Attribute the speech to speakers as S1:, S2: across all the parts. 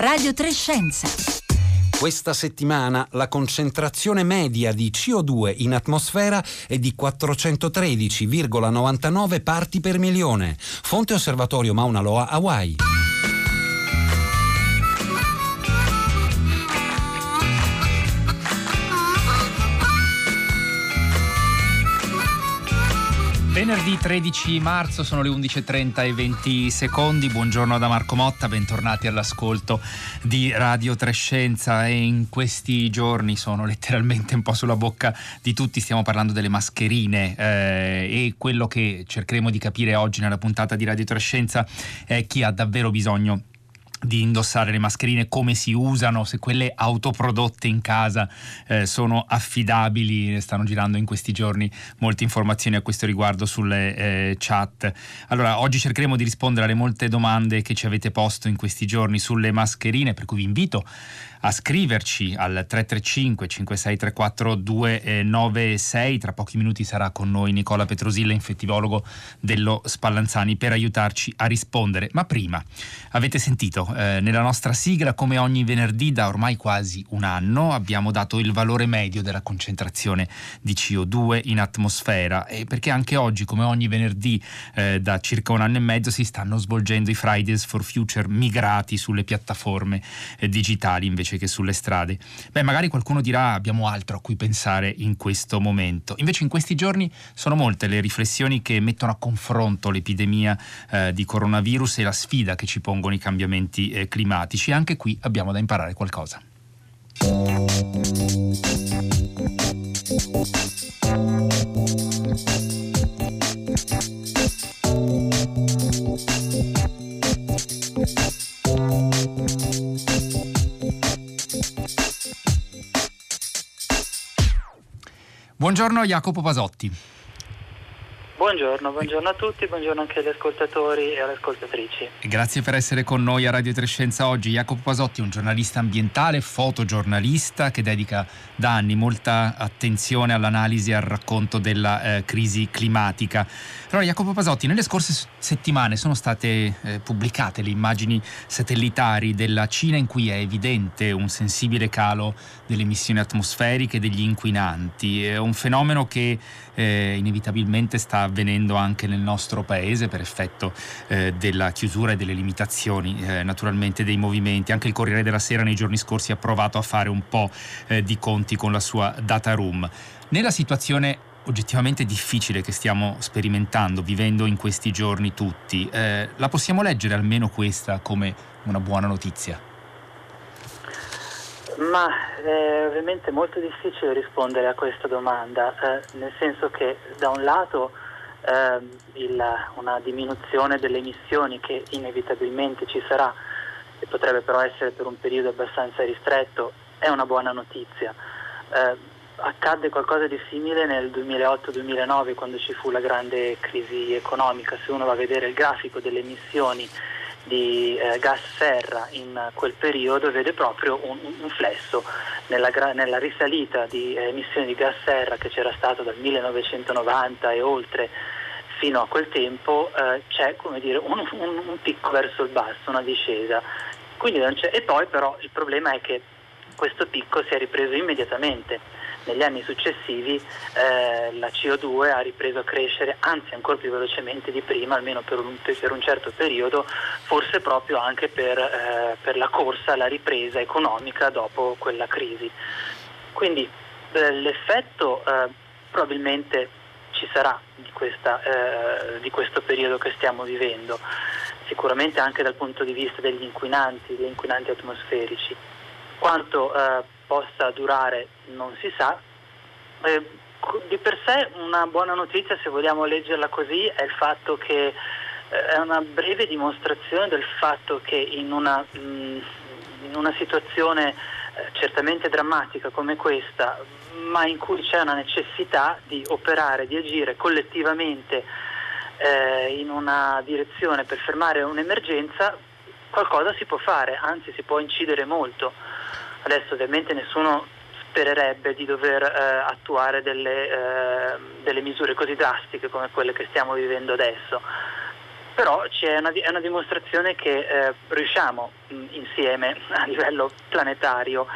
S1: Radio Trescenza.
S2: Questa settimana la concentrazione media di CO2 in atmosfera è di 413,99 parti per milione. Fonte Osservatorio Mauna Loa, Hawaii.
S3: Venerdì 13 marzo sono le 11.30 e 20 secondi, buongiorno da Marco Motta, bentornati all'ascolto di Radio Trescenza. E in questi giorni sono letteralmente un po' sulla bocca di tutti, stiamo parlando delle mascherine. Eh, e quello che cercheremo di capire oggi nella puntata di Radio Trescenza è chi ha davvero bisogno di indossare le mascherine, come si usano, se quelle autoprodotte in casa eh, sono affidabili, stanno girando in questi giorni molte informazioni a questo riguardo sulle eh, chat. Allora, oggi cercheremo di rispondere alle molte domande che ci avete posto in questi giorni sulle mascherine, per cui vi invito a scriverci al 335 5634 296. Tra pochi minuti sarà con noi Nicola Petrosilla, infettivologo dello Spallanzani, per aiutarci a rispondere. Ma prima, avete sentito eh, nella nostra sigla, come ogni venerdì da ormai quasi un anno, abbiamo dato il valore medio della concentrazione di CO2 in atmosfera e perché anche oggi, come ogni venerdì eh, da circa un anno e mezzo, si stanno svolgendo i Fridays for Future migrati sulle piattaforme eh, digitali invece invece che sulle strade. Beh, magari qualcuno dirà abbiamo altro a cui pensare in questo momento. Invece in questi giorni sono molte le riflessioni che mettono a confronto l'epidemia eh, di coronavirus e la sfida che ci pongono i cambiamenti eh, climatici. Anche qui abbiamo da imparare qualcosa. Buongiorno Jacopo Pasotti.
S4: Buongiorno, buongiorno, a tutti, buongiorno anche agli ascoltatori e alle ascoltatrici.
S3: Grazie per essere con noi a Radio Trescenza oggi. Jacopo Pasotti un giornalista ambientale, fotogiornalista che dedica da anni molta attenzione all'analisi e al racconto della eh, crisi climatica. Allora Jacopo Pasotti, nelle scorse settimane sono state eh, pubblicate le immagini satellitari della Cina in cui è evidente un sensibile calo delle emissioni atmosferiche degli inquinanti. È un fenomeno che eh, inevitabilmente sta avvenendo anche nel nostro paese per effetto eh, della chiusura e delle limitazioni eh, naturalmente dei movimenti. Anche il Corriere della Sera nei giorni scorsi ha provato a fare un po' eh, di conti con la sua data room. Nella situazione oggettivamente difficile che stiamo sperimentando, vivendo in questi giorni tutti, eh, la possiamo leggere almeno questa come una buona notizia?
S4: Ma è ovviamente molto difficile rispondere a questa domanda, eh, nel senso che da un lato eh, il, una diminuzione delle emissioni che inevitabilmente ci sarà e potrebbe però essere per un periodo abbastanza ristretto è una buona notizia. Eh, accadde qualcosa di simile nel 2008-2009 quando ci fu la grande crisi economica, se uno va a vedere il grafico delle emissioni di eh, gas serra in quel periodo vede proprio un, un flesso nella, nella, risalita di eh, emissioni di gas serra che c'era stato dal 1990 e oltre fino a quel tempo eh, c'è dire, un, un, un, picco verso il basso, una discesa. e poi però il problema è che questo picco si è ripreso immediatamente negli anni successivi eh, la CO2 ha ripreso a crescere, anzi ancora più velocemente di prima, almeno per un, per un certo periodo, forse proprio anche per, eh, per, la corsa alla ripresa economica dopo quella crisi. Quindi eh, l'effetto eh, probabilmente ci sarà di, questa, eh, di questo periodo che stiamo vivendo, sicuramente anche dal punto di vista degli inquinanti, degli inquinanti atmosferici. Quanto eh, possa durare non si sa. Eh, di per sé una buona notizia, se vogliamo leggerla così, è il fatto che eh, è una breve dimostrazione del fatto che in una, mm, in una situazione eh, certamente drammatica come questa, ma in cui c'è una necessità di operare, di agire collettivamente eh, in una direzione per fermare un'emergenza, qualcosa si può fare, anzi si può incidere molto. Adesso ovviamente nessuno spererebbe di dover eh, attuare delle, eh, delle misure così drastiche come quelle che stiamo vivendo adesso, però una, è una, dimostrazione che eh, riusciamo mh, insieme a livello planetario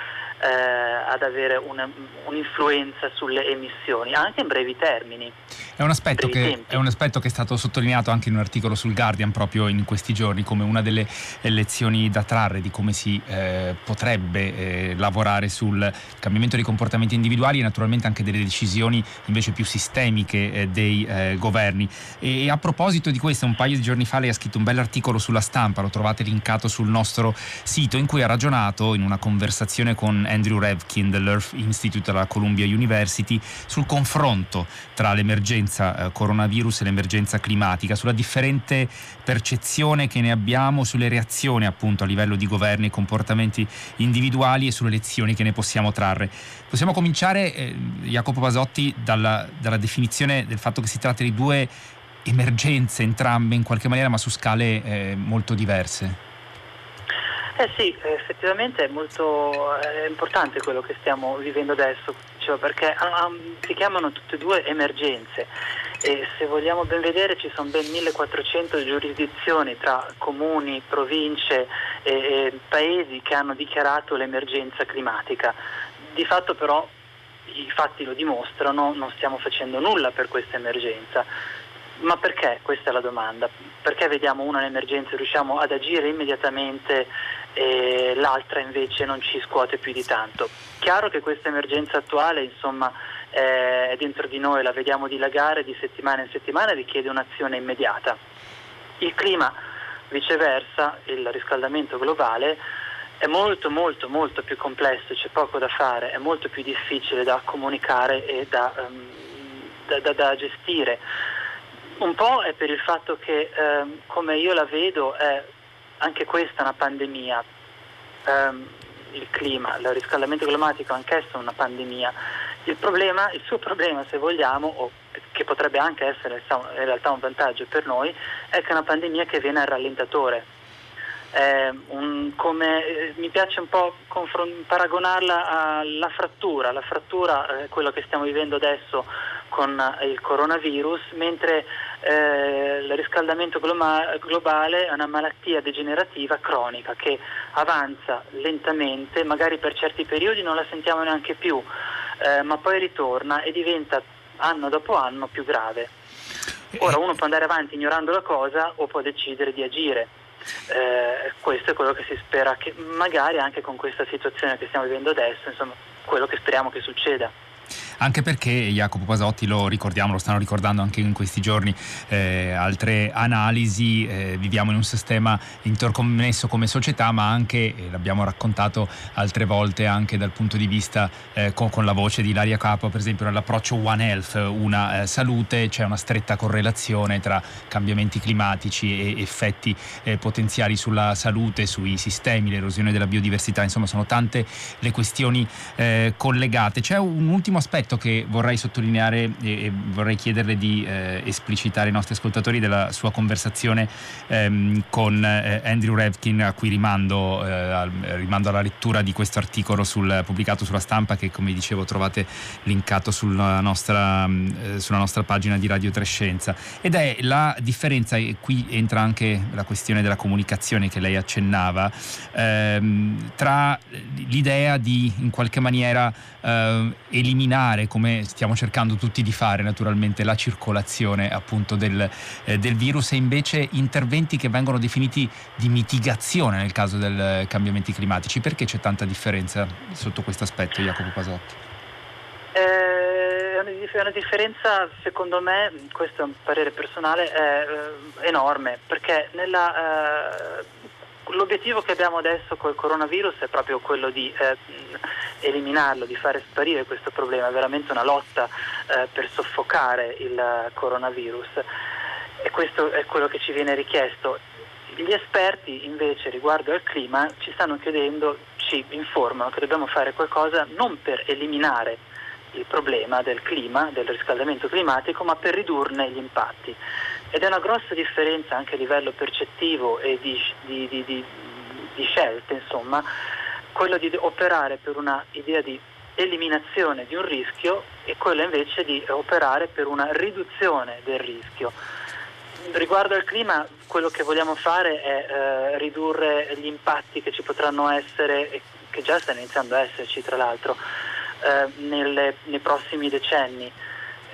S4: eh, ad avere un, un'influenza sulle emissioni, anche in brevi termini.
S3: È un, che, è un, aspetto che, è stato sottolineato anche in un articolo sul Guardian proprio in questi giorni come una delle lezioni da trarre di come si eh, potrebbe eh, lavorare sul cambiamento dei comportamenti individuali e naturalmente anche delle decisioni invece più sistemiche eh, dei eh, governi. E, e, a proposito di questo, un paio di giorni fa lei ha scritto un bell'articolo sulla stampa, lo trovate linkato sul nostro sito, in cui ha ragionato in una conversazione con Andrew Revkin dell'Earth Institute alla Columbia University sul confronto tra l'emergenza eh, coronavirus e l'emergenza climatica, sulla differente percezione che ne abbiamo sulle reazioni appunto a livello di governi comportamenti individuali e sulle lezioni che ne possiamo trarre. Possiamo cominciare, eh, Jacopo Basotti, dalla, dalla definizione del fatto che si tratta di due emergenze entrambe in qualche maniera ma su scale eh, molto diverse.
S4: Eh sì, effettivamente è molto è importante quello che stiamo vivendo adesso, cioè perché um, si chiamano tutte e due emergenze e se vogliamo ben vedere ci sono ben 1400 giurisdizioni tra comuni, province e, e paesi che hanno dichiarato l'emergenza climatica. Di fatto però i fatti lo dimostrano, non stiamo facendo nulla per questa emergenza. Ma perché? Questa è la domanda. Perché vediamo una un'emergenza e riusciamo ad agire immediatamente e l'altra invece non ci scuote più di tanto? Chiaro che questa emergenza attuale insomma, è dentro di noi, la vediamo dilagare di settimana in settimana e richiede un'azione immediata. Il clima, viceversa, il riscaldamento globale, è molto molto molto più complesso, c'è poco da fare, è molto più difficile da comunicare e da, um, da, da, da gestire. Un po' è per il fatto che, ehm, come io la vedo, è anche questa una pandemia. Ehm, il clima, il riscaldamento climatico è anch'esso una pandemia. Il, problema, il suo problema, se vogliamo, o che potrebbe anche essere in realtà un vantaggio per noi, è che è una pandemia che viene al rallentatore. Un, come, eh, mi piace un po' confron- paragonarla alla frattura, la frattura è quello che stiamo vivendo adesso con il coronavirus, mentre eh, il riscaldamento gloma- globale è una malattia degenerativa cronica che avanza lentamente, magari per certi periodi non la sentiamo neanche più, eh, ma poi ritorna e diventa anno dopo anno più grave. Ora uno può andare avanti ignorando la cosa o può decidere di agire. Eh, questo è quello che si spera che magari anche con questa situazione che stiamo vivendo adesso, insomma, quello che speriamo che succeda
S3: anche perché Jacopo Pasotti lo ricordiamo, lo stanno ricordando anche in questi giorni eh, altre analisi, eh, viviamo in un sistema interconnesso come società ma anche, eh, l'abbiamo raccontato altre volte anche dal punto di vista eh, con, con, la voce di Ilaria Capo per esempio nell'approccio One Health, una eh, salute, c'è una stretta correlazione tra cambiamenti climatici e effetti eh, potenziali sulla salute, sui sistemi, l'erosione della biodiversità, insomma sono tante le questioni collegate. C'è un ultimo aspetto aspetto che vorrei sottolineare e, e vorrei chiederle di eh, esplicitare ai nostri ascoltatori della sua conversazione ehm, con eh, Andrew Revkin a cui rimando, eh, rimando, alla lettura di questo articolo sul, pubblicato sulla stampa che come dicevo trovate linkato sulla nostra, eh, sulla nostra pagina di Radio Trescenza. Ed è la differenza e qui entra anche la questione della comunicazione che lei accennava ehm, tra l'idea di in qualche maniera eh, eliminare limitare, come stiamo cercando tutti di fare naturalmente, la circolazione appunto del, eh, del virus e invece interventi che vengono definiti di mitigazione nel caso dei cambiamenti climatici. Perché c'è tanta differenza sotto questo aspetto, Jacopo Pasotti?
S4: Eh, una differenza, secondo me, questo è un parere personale, è eh, enorme, perché nella, eh, l'obiettivo che abbiamo adesso col coronavirus è proprio quello di eh, eliminarlo, di fare sparire questo problema, è veramente una lotta eh, per soffocare il coronavirus e questo è quello che ci viene richiesto. Gli esperti invece riguardo al clima ci stanno chiedendo, ci informano che dobbiamo fare qualcosa non per eliminare il problema del clima, del riscaldamento climatico, ma per ridurne gli impatti. Ed è una grossa differenza anche a livello percettivo e di, di, di, di scelte, insomma, quello di operare per una idea di eliminazione di un rischio e quello invece di operare per una riduzione del rischio. riguardo al clima, quello che vogliamo fare è eh, ridurre gli impatti che ci potranno essere e che già stanno iniziando a esserci, tra l'altro, eh, nelle, nei prossimi decenni.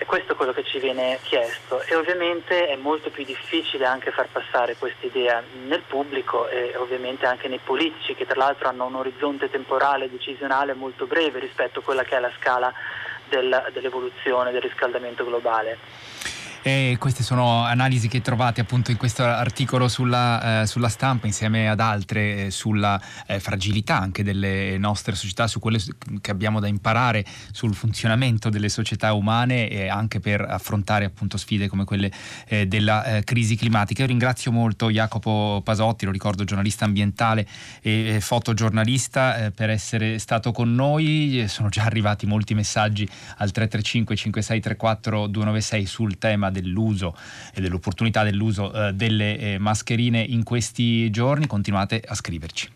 S4: E questo è quello che ci viene chiesto e ovviamente è molto più difficile anche far passare questa idea nel pubblico e ovviamente anche nei politici che tra l'altro hanno un orizzonte temporale decisionale molto breve rispetto a quella che è la scala del, dell'evoluzione del riscaldamento globale.
S3: E queste sono analisi che trovate appunto in questo articolo sulla, eh, sulla stampa insieme ad altre eh, sulla eh, fragilità anche delle nostre società, su quello che abbiamo da imparare sul funzionamento delle società umane e anche per affrontare appunto sfide come quelle eh, della eh, crisi climatica. Io ringrazio molto Jacopo Pasotti, lo ricordo giornalista ambientale e fotogiornalista, eh, per essere stato con noi. Sono già arrivati molti messaggi al 335 5634 296 sul tema dell'uso e dell'opportunità dell'uso eh, delle eh, mascherine in questi giorni, continuate a scriverci.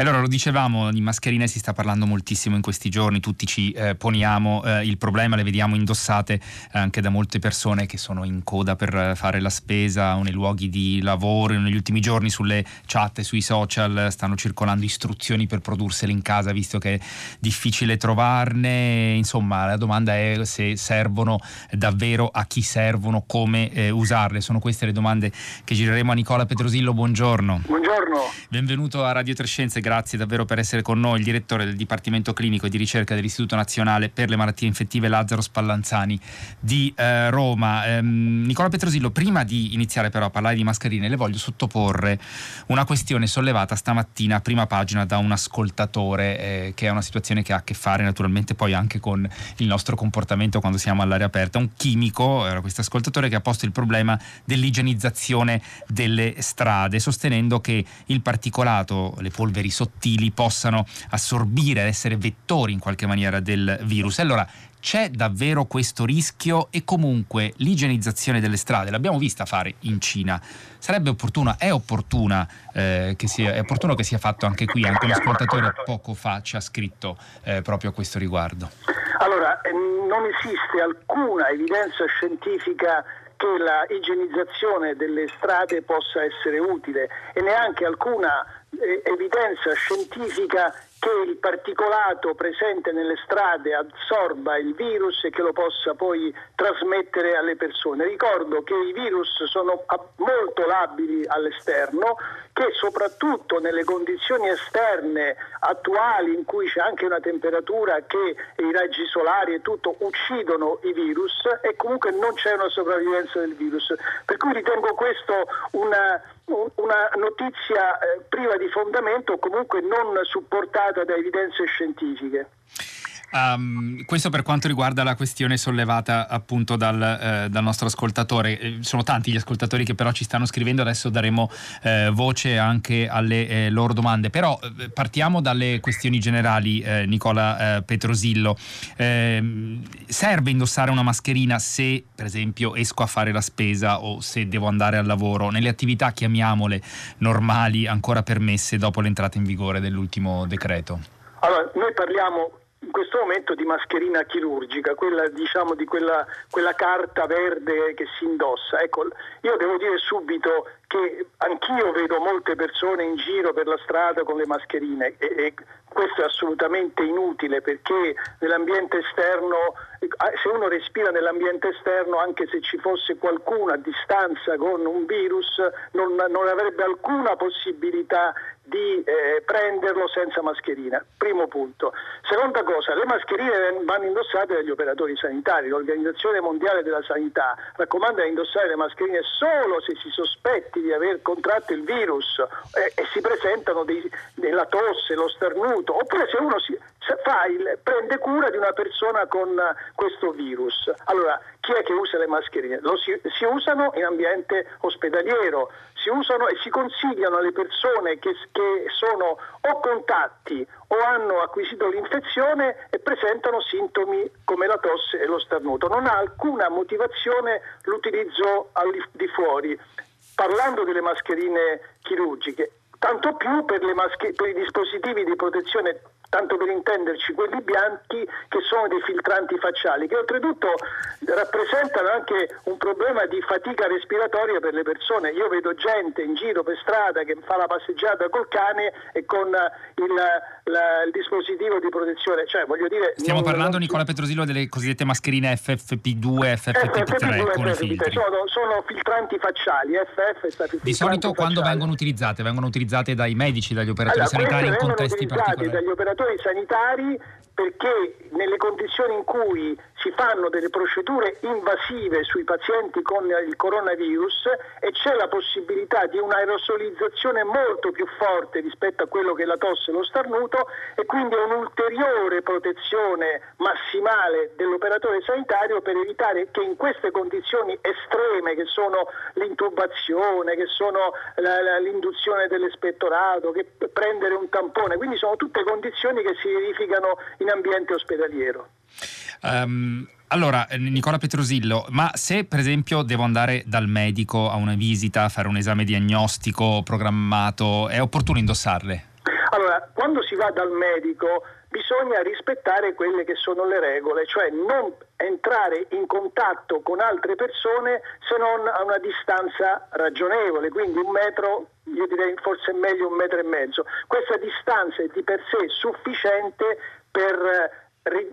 S3: E allora lo dicevamo, di mascherine si sta parlando moltissimo in questi giorni, tutti ci eh, poniamo eh, il problema, le vediamo indossate anche da molte persone che sono in coda per fare la spesa o nei luoghi di lavoro. Negli ultimi giorni sulle chat e sui social stanno circolando istruzioni per prodursele in casa, visto che è difficile trovarne. Insomma, la domanda è se servono davvero, a chi servono, come eh, usarle. Sono queste le domande che gireremo a Nicola Petrosillo. Buongiorno.
S1: Buongiorno.
S3: Benvenuto a Radio Trescenze grazie davvero per essere con noi, il direttore del Dipartimento Clinico e di Ricerca dell'Istituto Nazionale per le Malattie Infettive Lazzaro Spallanzani di eh, Roma. Ehm, Nicola Petrosillo, prima di iniziare però a parlare di mascherine, le voglio sottoporre una questione sollevata stamattina a prima pagina da un ascoltatore, eh, che è una situazione che ha a che fare naturalmente poi anche con il nostro comportamento quando siamo all'aria aperta. Un chimico, era questo ascoltatore, che ha posto il problema dell'igienizzazione delle strade, sostenendo che il particolato, le polveri sottili possano assorbire, essere vettori in qualche maniera del virus. Allora, c'è davvero questo rischio e comunque l'igienizzazione delle strade l'abbiamo vista fare in Cina. Sarebbe opportuna, è opportuna eh, che sia, è opportuno che sia fatto anche qui, anche un ascoltatore poco fa ci ha scritto eh, proprio a questo riguardo.
S1: Allora, eh, non esiste alcuna evidenza scientifica che la igienizzazione delle strade possa essere utile e neanche alcuna evidenza scientifica che il particolato presente nelle strade assorba il virus e che lo possa poi trasmettere alle persone. Ricordo che i virus sono molto labili all'esterno, che soprattutto nelle condizioni esterne attuali in cui c'è anche una temperatura che i raggi solari e tutto uccidono i virus e comunque non c'è una sopravvivenza del virus. Per cui ritengo questo una, una notizia eh, priva di fondamento o comunque non supportata da evidenze scientifiche.
S3: Um, questo per quanto riguarda la questione sollevata appunto dal, eh, dal, nostro ascoltatore. Eh, sono tanti gli ascoltatori che però ci stanno scrivendo, adesso daremo eh, voce anche alle eh, loro domande. Però eh, partiamo dalle questioni generali, eh, Nicola Petrosillo. Ehm, serve indossare una mascherina se per esempio esco a fare la spesa o se devo andare al lavoro, nelle attività chiamiamole normali ancora permesse dopo l'entrata in vigore dell'ultimo decreto?
S1: Allora, noi parliamo in questo momento di mascherina chirurgica, quella, diciamo, di quella, quella, carta verde che si indossa. Ecco, io devo dire subito che anch'io vedo molte persone in giro per la strada con le mascherine e, e questo è assolutamente inutile perché nell'ambiente esterno, eh, se uno respira nell'ambiente esterno, anche se ci fosse qualcuno a distanza con un virus, non, non avrebbe alcuna possibilità di eh, prenderlo senza mascherina. Primo punto. Seconda cosa, le mascherine vanno indossate dagli operatori sanitari. L'Organizzazione Mondiale della Sanità raccomanda di indossare le mascherine solo se si sospetti di aver contratto il virus eh, e si presentano dei, della tosse, lo starnuto, oppure se uno si, il, prende cura di una persona con questo virus. Allora, chi è che usa le mascherine? Si, si, usano in ambiente ospedaliero, si usano e si consigliano alle persone che, che sono o contatti o hanno acquisito l'infezione e presentano sintomi come la tosse e lo starnuto. Non ha alcuna motivazione l'utilizzo al di fuori. Parlando delle mascherine chirurgiche, tanto più per, per i dispositivi di protezione tanto per intenderci quelli bianchi che sono dei filtranti facciali, che oltretutto rappresentano anche un problema di fatica respiratoria per le persone. Io vedo gente in giro per strada che fa la passeggiata col cane e con il, la, il dispositivo di protezione. Cioè, dire,
S3: Stiamo parlando, non... Nicola Petrosillo, delle cosiddette mascherine FFP2 FFP3
S1: FFP2, con FFP3. Sono, sono, filtranti facciali, FF è
S3: stato Di solito quando facciali. vengono utilizzate? Vengono utilizzate dai medici, dagli operatori allora, sanitari in contesti particolari?
S1: Operatori sanitari perché nelle condizioni in cui si fanno delle procedure invasive sui pazienti con il coronavirus e c'è la possibilità di un'aerosolizzazione molto più forte rispetto a quello che è la tosse e lo starnuto e quindi un'ulteriore protezione massimale dell'operatore sanitario per evitare che in queste condizioni estreme che sono l'intubazione, che sono l'induzione dell'espettorato, che prendere un tampone, quindi sono tutte condizioni che si verificano in ambiente ospedaliero.
S3: Um, allora, eh, Nicola Petrosillo, ma se per esempio devo andare dal medico a una visita, fare un esame diagnostico programmato, è opportuno indossarle?
S1: Allora, quando si va dal medico bisogna rispettare quelle che sono le regole, cioè non entrare in contatto con altre persone se non a una distanza ragionevole, quindi un metro, io direi forse meglio un metro e mezzo. Questa distanza è di per sé sufficiente per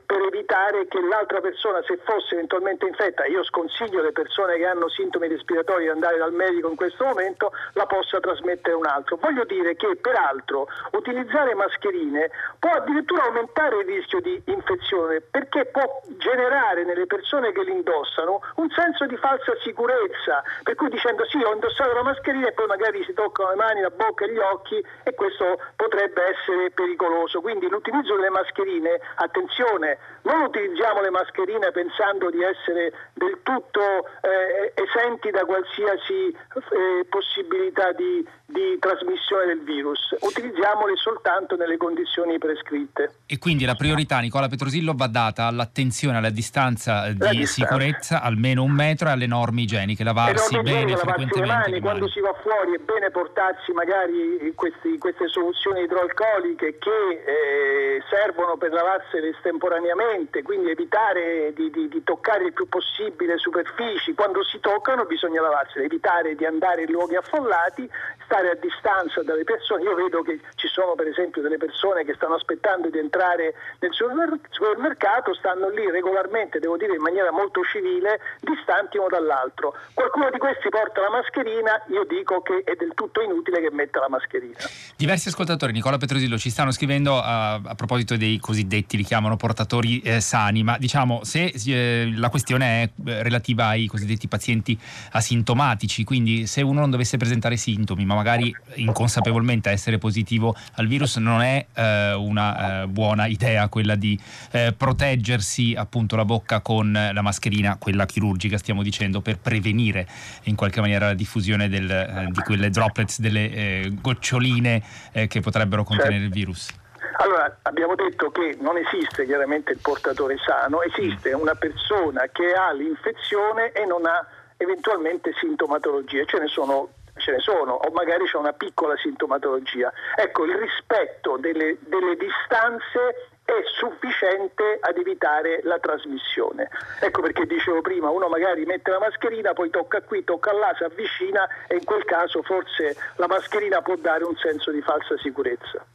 S1: per evitare che l'altra persona, se fosse eventualmente infetta, io sconsiglio alle persone che hanno sintomi respiratori di andare dal medico in questo momento, la possa trasmettere un altro. Voglio dire che peraltro utilizzare mascherine può addirittura aumentare il rischio di infezione perché può generare nelle persone che li indossano un senso di falsa sicurezza, per cui dicendo sì ho indossato la mascherina e poi magari si toccano le mani, la bocca e gli occhi e questo potrebbe essere pericoloso. Quindi l'utilizzo delle mascherine, attenzione, attenzione, non utilizziamo le mascherine pensando di essere del tutto eh, esenti da qualsiasi eh, possibilità di, di, trasmissione del virus, utilizziamole soltanto nelle condizioni prescritte.
S3: E quindi la priorità, Nicola Petrosillo, va data all'attenzione alla distanza di distanza. sicurezza, almeno un metro, e alle norme igieniche, lavarsi bene igieniche, frequentemente le mani,
S1: quando si va fuori è bene portarsi magari questi, queste soluzioni idroalcoliche che eh, servono per lavarsele estemporaneamente, quindi evitare di, di, di, toccare il più possibile superfici, quando si toccano bisogna lavarsele, evitare di andare in luoghi affollati, stare a distanza dalle persone. Io vedo che ci sono per esempio delle persone che stanno aspettando di entrare nel supermercato, stanno lì regolarmente, devo dire in maniera molto civile, distanti uno dall'altro. Qualcuno di questi porta la mascherina, io dico che è del tutto inutile che metta la mascherina.
S3: Diversi ascoltatori, Nicola Petrosillo, ci stanno scrivendo a, a proposito dei cosiddetti, li chiamano portatori eh, sani, ma diciamo se eh, la questione è eh, relativa ai cosiddetti pazienti asintomatici, quindi se uno non dovesse presentare sintomi, ma magari inconsapevolmente essere positivo al virus, non è eh, una eh, buona idea quella di eh, proteggersi appunto la bocca con la mascherina, quella chirurgica stiamo dicendo, per prevenire in qualche maniera la diffusione del, di quelle droplets, delle goccioline che potrebbero contenere certo. il virus.
S1: Allora, abbiamo detto che non esiste chiaramente il portatore sano, esiste una persona che ha l'infezione e non ha eventualmente sintomatologie, ce ne sono ce ne sono, o magari c'è una piccola sintomatologia. Ecco, il rispetto delle, delle distanze è sufficiente ad evitare la trasmissione. Ecco perché dicevo prima, uno magari mette la mascherina, poi tocca qui, tocca là, si avvicina e in quel caso forse la mascherina può dare un senso di falsa sicurezza.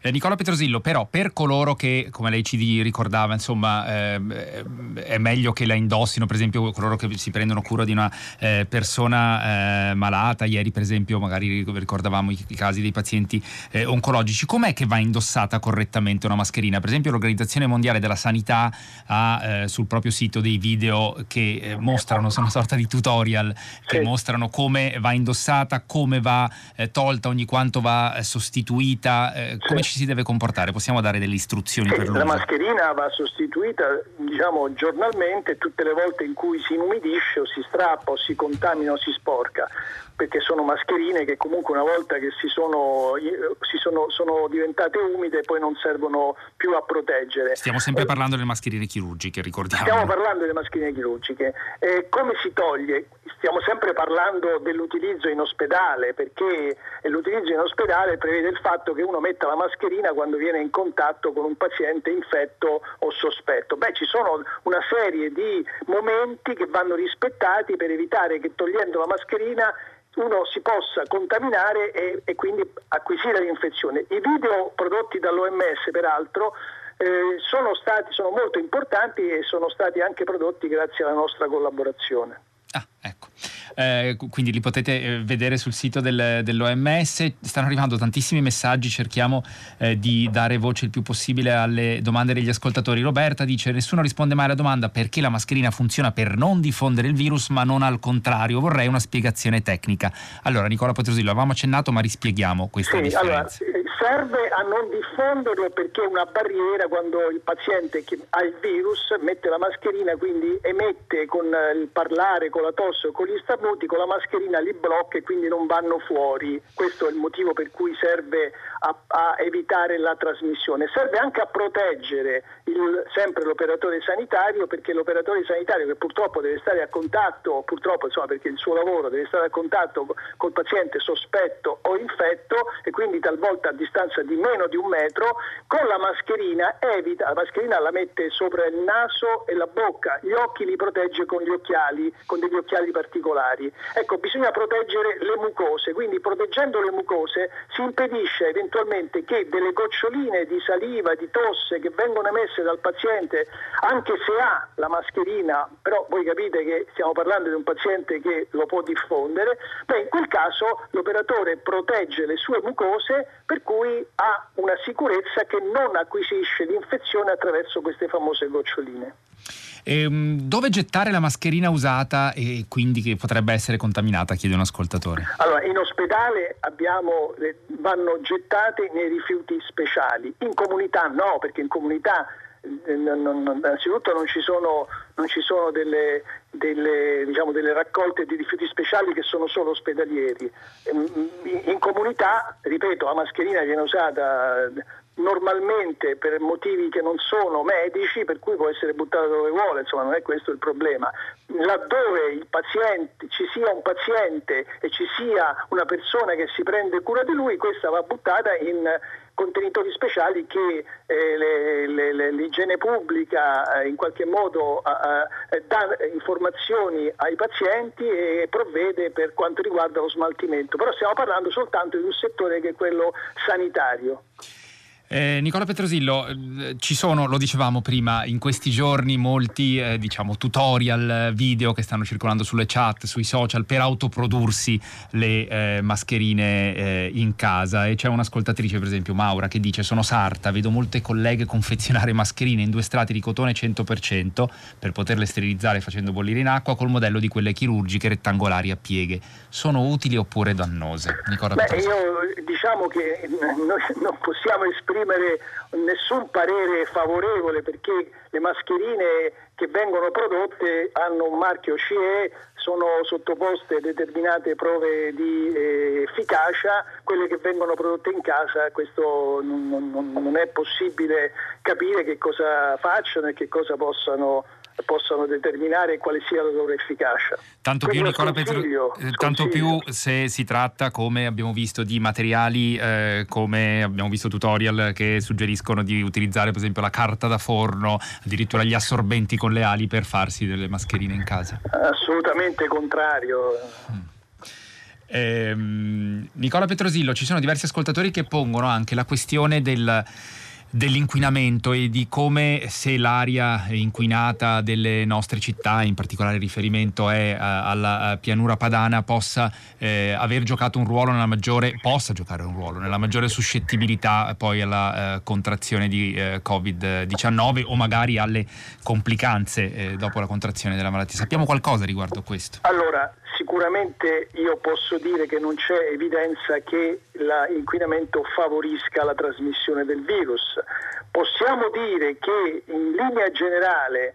S3: Eh, Nicola Petrosillo, però per coloro che, come lei ci ricordava, insomma, eh, è meglio che la indossino, per esempio coloro che si prendono cura di una eh, persona eh, malata, ieri per esempio magari ricordavamo i, i casi dei pazienti eh, oncologici, com'è che va indossata correttamente una mascherina? Per esempio esempio l'Organizzazione Mondiale della Sanità ha eh, sul proprio sito dei video che eh, mostrano, sono una sorta di tutorial, che sì. mostrano come va indossata, come va eh, tolta, ogni quanto va eh, sostituita, eh, come ci si deve comportare. Possiamo dare delle istruzioni per l'uso?
S1: La mascherina va sostituita diciamo, giornalmente tutte le volte in cui si inumidisce o si strappa o si contamina o si sporca perché sono mascherine che comunque una volta che si sono, si sono, sono diventate umide poi non servono più a proteggere.
S3: Stiamo sempre eh, parlando delle mascherine chirurgiche, ricordiamo.
S1: Stiamo parlando delle mascherine chirurgiche. Eh, come si toglie? Stiamo sempre parlando dell'utilizzo in ospedale perché l'utilizzo in ospedale prevede il fatto che uno metta la mascherina quando viene in contatto con un paziente infetto o sospetto. Beh, ci sono una serie di momenti che vanno rispettati per evitare che togliendo la mascherina uno si possa contaminare e, e quindi acquisire l'infezione. I video prodotti dall'OMS peraltro eh, sono, stati, sono molto importanti e sono stati anche prodotti grazie alla nostra collaborazione.
S3: Ah, ecco. Eh, quindi li potete eh, vedere sul sito del, dell'OMS. Stanno arrivando tantissimi messaggi, cerchiamo eh, di dare voce il più possibile alle domande degli ascoltatori. Roberta dice: Nessuno risponde mai alla domanda perché la mascherina funziona per non diffondere il virus, ma non al contrario. Vorrei una spiegazione tecnica. Allora, Nicola Petrosillo, avevamo accennato, ma rispieghiamo questa sì, differenza.
S1: Allora, serve a non diffonderlo perché è una barriera quando il paziente che ha il virus mette la mascherina, quindi emette con il parlare, con la tosse o con gli starnuti, con la mascherina li blocca e quindi non vanno fuori. Questo è il motivo per cui serve a, a evitare la trasmissione. Serve anche a proteggere il, sempre l'operatore sanitario perché l'operatore sanitario che purtroppo deve stare a contatto, purtroppo insomma perché il suo lavoro deve stare a contatto col paziente sospetto o infetto e quindi talvolta a distanza di meno di un metro, con la mascherina evita, la mascherina la mette sopra il naso e la bocca, gli occhi li protegge con gli occhiali, con degli occhiali particolari. Ecco, bisogna proteggere le mucose, quindi proteggendo le mucose si impedisce eventualmente che delle goccioline di saliva, di tosse che vengono emesse dal paziente, anche se ha la mascherina, però voi capite che stiamo parlando di un paziente che lo può diffondere, beh in quel caso l'operatore protegge le sue mucose per cui cui ha una sicurezza che non acquisisce l'infezione attraverso queste famose goccioline.
S3: Ehm, dove gettare la mascherina usata e quindi che potrebbe essere contaminata? Chiede un ascoltatore.
S1: Allora, in ospedale abbiamo, vanno gettate nei rifiuti speciali, in comunità no, perché in comunità eh, non, non, innanzitutto non ci sono, non ci sono delle, delle, diciamo, delle, raccolte di rifiuti speciali che sono solo ospedalieri. Ehm, in comunità, ripeto, la mascherina viene usata normalmente per motivi che non sono medici, per cui può essere buttata dove vuole, insomma non è questo il problema. Laddove paziente, ci sia un paziente e ci sia una persona che si prende cura di lui, questa va buttata in contenitori speciali che eh, le, le, le, l'igiene pubblica eh, in qualche modo eh, dà informazioni ai pazienti e provvede per quanto riguarda lo smaltimento. Però stiamo parlando soltanto di un settore che è quello sanitario.
S3: Eh, Nicola Petrosillo, eh, ci sono, lo dicevamo prima, in questi giorni molti eh, diciamo, tutorial video che stanno circolando sulle chat, sui social per autoprodursi le eh, mascherine eh, in casa e c'è un'ascoltatrice per esempio, Maura, che dice sono sarta, vedo molte colleghe confezionare mascherine in due strati di cotone 100% per poterle sterilizzare facendo bollire in acqua col modello di quelle chirurgiche rettangolari a pieghe. Sono utili oppure dannose?
S1: Nicola Beh, io diciamo che noi non possiamo esprimere esprimere nessun parere favorevole perché le mascherine che vengono prodotte hanno un marchio CE, sono sottoposte a determinate prove di eh, efficacia, quelle che vengono prodotte in casa questo non, non, non è possibile capire che cosa facciano e che cosa possano possano determinare quale sia la loro efficacia.
S3: Tanto più, Nicola Petro, eh, tanto più se si tratta, come abbiamo visto, di materiali eh, come abbiamo visto tutorial che suggeriscono di utilizzare per esempio la carta da forno, addirittura gli assorbenti con le ali per farsi delle mascherine in casa.
S1: Assolutamente contrario. Mm.
S3: Eh, Nicola Petrosillo, ci sono diversi ascoltatori che pongono anche la questione del dell'inquinamento e di come se l'aria inquinata delle nostre città, in particolare riferimento è uh, alla uh, pianura padana, possa eh, aver giocato un ruolo nella maggiore, possa giocare un ruolo nella maggiore suscettibilità poi alla uh, contrazione di Covid-19 o magari alle complicanze dopo la contrazione della malattia. Sappiamo qualcosa riguardo questo?
S1: Allora, sicuramente io posso dire che non c'è evidenza che l'inquinamento favorisca la trasmissione del virus. Possiamo dire che in linea generale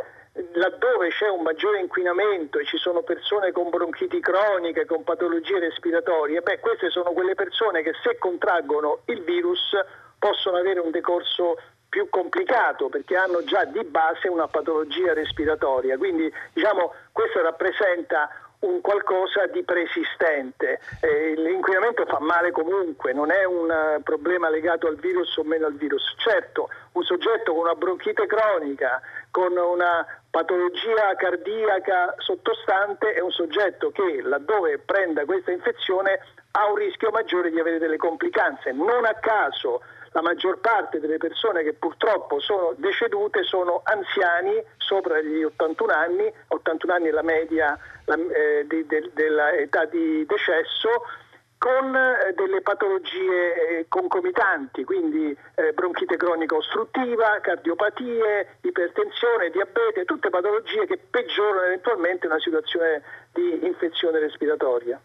S1: laddove c'è un maggiore inquinamento e ci sono persone con bronchiti croniche, con patologie respiratorie, beh, queste sono quelle persone che se contraggono il virus possono avere un decorso più complicato perché hanno già di base una patologia respiratoria. Quindi diciamo, questo rappresenta un qualcosa di preesistente. Eh, l'inquinamento fa male comunque, non è un eh, problema legato al virus o meno al virus. Certo, un soggetto con una bronchite cronica, con una patologia cardiaca sottostante è un soggetto che laddove prenda questa infezione ha un rischio maggiore di avere delle complicanze. Non a caso la maggior parte delle persone che purtroppo sono decedute sono anziani sopra gli 81 anni, 81 anni è la media eh, di, de, dell'età di decesso, con eh, delle patologie eh, concomitanti, quindi eh, bronchite cronica ostruttiva, cardiopatie, ipertensione, diabete, tutte patologie che peggiorano eventualmente una situazione di infezione respiratoria.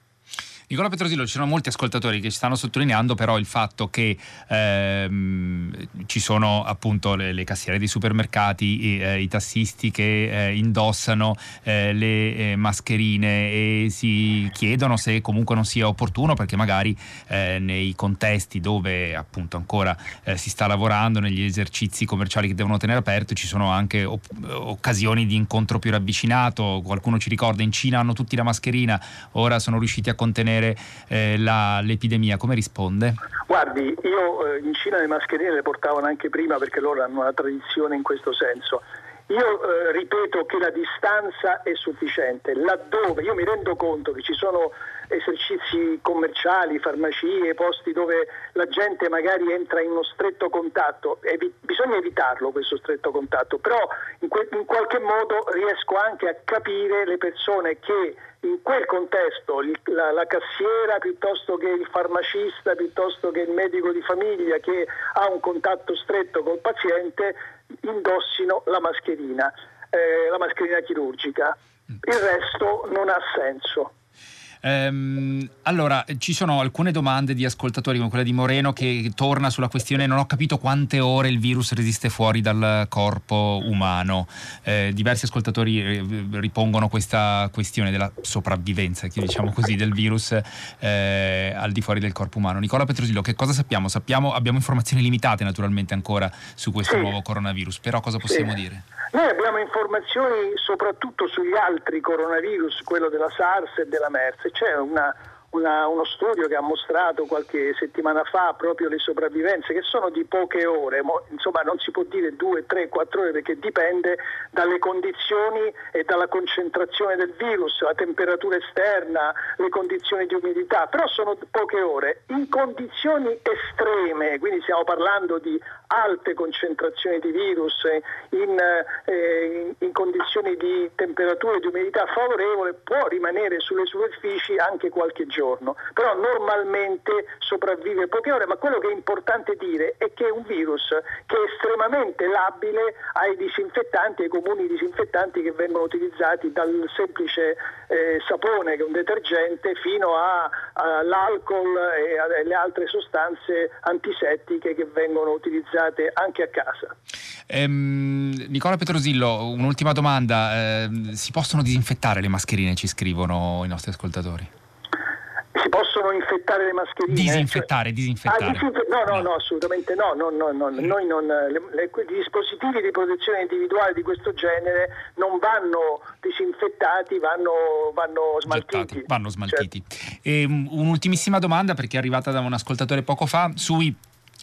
S3: Nicola Petrosillo, ci sono molti ascoltatori che ci stanno sottolineando però il fatto che ehm, ci sono appunto le, le, cassiere dei supermercati, i, eh, i tassisti che eh, indossano eh, le eh, mascherine e si chiedono se comunque non sia opportuno perché magari eh, nei contesti dove appunto ancora eh, si sta lavorando, negli esercizi commerciali che devono tenere aperto, ci sono anche op- occasioni di incontro più ravvicinato. Qualcuno ci ricorda, in Cina hanno tutti la mascherina, ora sono riusciti a contenere contenere eh, la, l'epidemia? Come risponde?
S1: Guardi, io eh, in Cina le mascherine le portavano anche prima perché loro hanno una tradizione in questo senso. Io eh, ripeto che la distanza è sufficiente, laddove io mi rendo conto che ci sono esercizi commerciali, farmacie, posti dove la gente magari entra in uno stretto contatto, Evi- bisogna evitarlo questo stretto contatto, però in, que- in qualche modo riesco anche a capire le persone che in quel contesto la, la, cassiera piuttosto che il farmacista, piuttosto che il medico di famiglia che ha un contatto stretto col paziente indossino la mascherina, eh, la mascherina chirurgica. Il resto non ha senso.
S3: Ehm, allora, ci sono alcune domande di ascoltatori come quella di Moreno che torna sulla questione non ho capito quante ore il virus resiste fuori dal corpo umano. Eh, diversi ascoltatori eh, ripongono questa questione della sopravvivenza, diciamo così, del virus eh, al di fuori del corpo umano. Nicola Petrosillo, che cosa sappiamo? sappiamo? Abbiamo informazioni limitate naturalmente ancora su questo sì. nuovo coronavirus, però cosa possiamo sì. dire?
S1: Noi abbiamo informazioni soprattutto sugli altri coronavirus, quello della SARS e della MERS. C'è una una, uno studio che ha mostrato qualche settimana fa proprio le sopravvivenze che sono di poche ore, insomma non si può dire due, tre, quattro ore perché dipende dalle condizioni e dalla concentrazione del virus, la temperatura esterna, le condizioni di umidità, però sono poche ore. In condizioni estreme, quindi stiamo parlando di alte concentrazioni di virus, in, eh, in, condizioni di temperatura e di umidità favorevole, può rimanere sulle superfici anche qualche giorno, però normalmente sopravvive poche ore, ma quello che è importante dire è che è un virus che è estremamente labile ai disinfettanti, ai comuni disinfettanti che vengono utilizzati dal semplice eh, sapone che è un detergente fino all'alcol e alle altre sostanze antisettiche che vengono utilizzate anche a casa.
S3: Ehm, Nicola Petrosillo, un'ultima domanda. Eh, si possono disinfettare le mascherine, ci scrivono i nostri ascoltatori?
S1: si possono infettare le mascherine?
S3: Disinfettare, cioè... disinfettare.
S1: Ah, disinfe... no, no, no, assolutamente no. no, no, no. Noi non, le, le, I dispositivi di protezione individuale di questo genere non vanno disinfettati, vanno, vanno smaltiti. Gettati,
S3: vanno smaltiti. Certo. E, um, un'ultimissima domanda perché è arrivata da un ascoltatore poco fa sui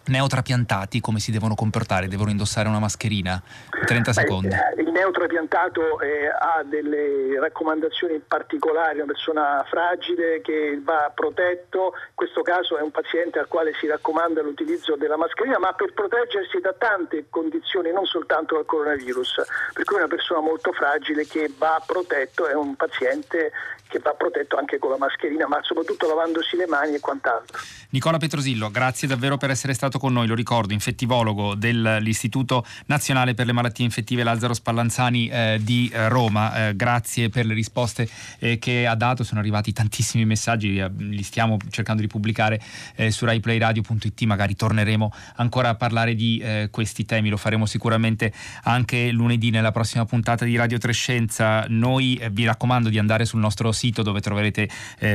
S3: neotrapiantati come si devono comportare? Devono indossare una mascherina? 30 secondi.
S1: Eh, il neotrapiantato eh, ha delle raccomandazioni particolari, una persona fragile che va protetto, in questo caso è un paziente al quale si raccomanda l'utilizzo della mascherina, ma per proteggersi da tante condizioni, non soltanto dal coronavirus, per cui una persona molto fragile che va protetto è un paziente che va protetto anche con la mascherina, ma soprattutto lavandosi le mani e quant'altro.
S3: Nicola Petrosillo, grazie davvero per essere stato con noi, lo ricordo, infettivologo dell'Istituto Nazionale per le Malattie Infettive Lazzaro Spallanzani eh, di eh, Roma. Eh, grazie per le risposte eh, che ha dato, sono arrivati tantissimi messaggi, eh, li stiamo cercando di pubblicare eh, su raiplayradio.it, magari torneremo ancora a parlare di questi temi, lo faremo sicuramente anche lunedì nella prossima puntata di Radio Trescenza. Noi vi raccomando di andare sul nostro sito dove troverete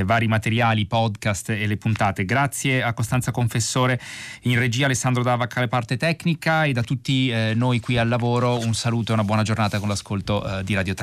S3: vari materiali, podcast e le puntate. Grazie a Costanza Confessore in regia Alessandro Davac alle parte tecnica e da tutti eh, noi qui al lavoro un saluto e una buona giornata con l'ascolto eh, di Radio 3.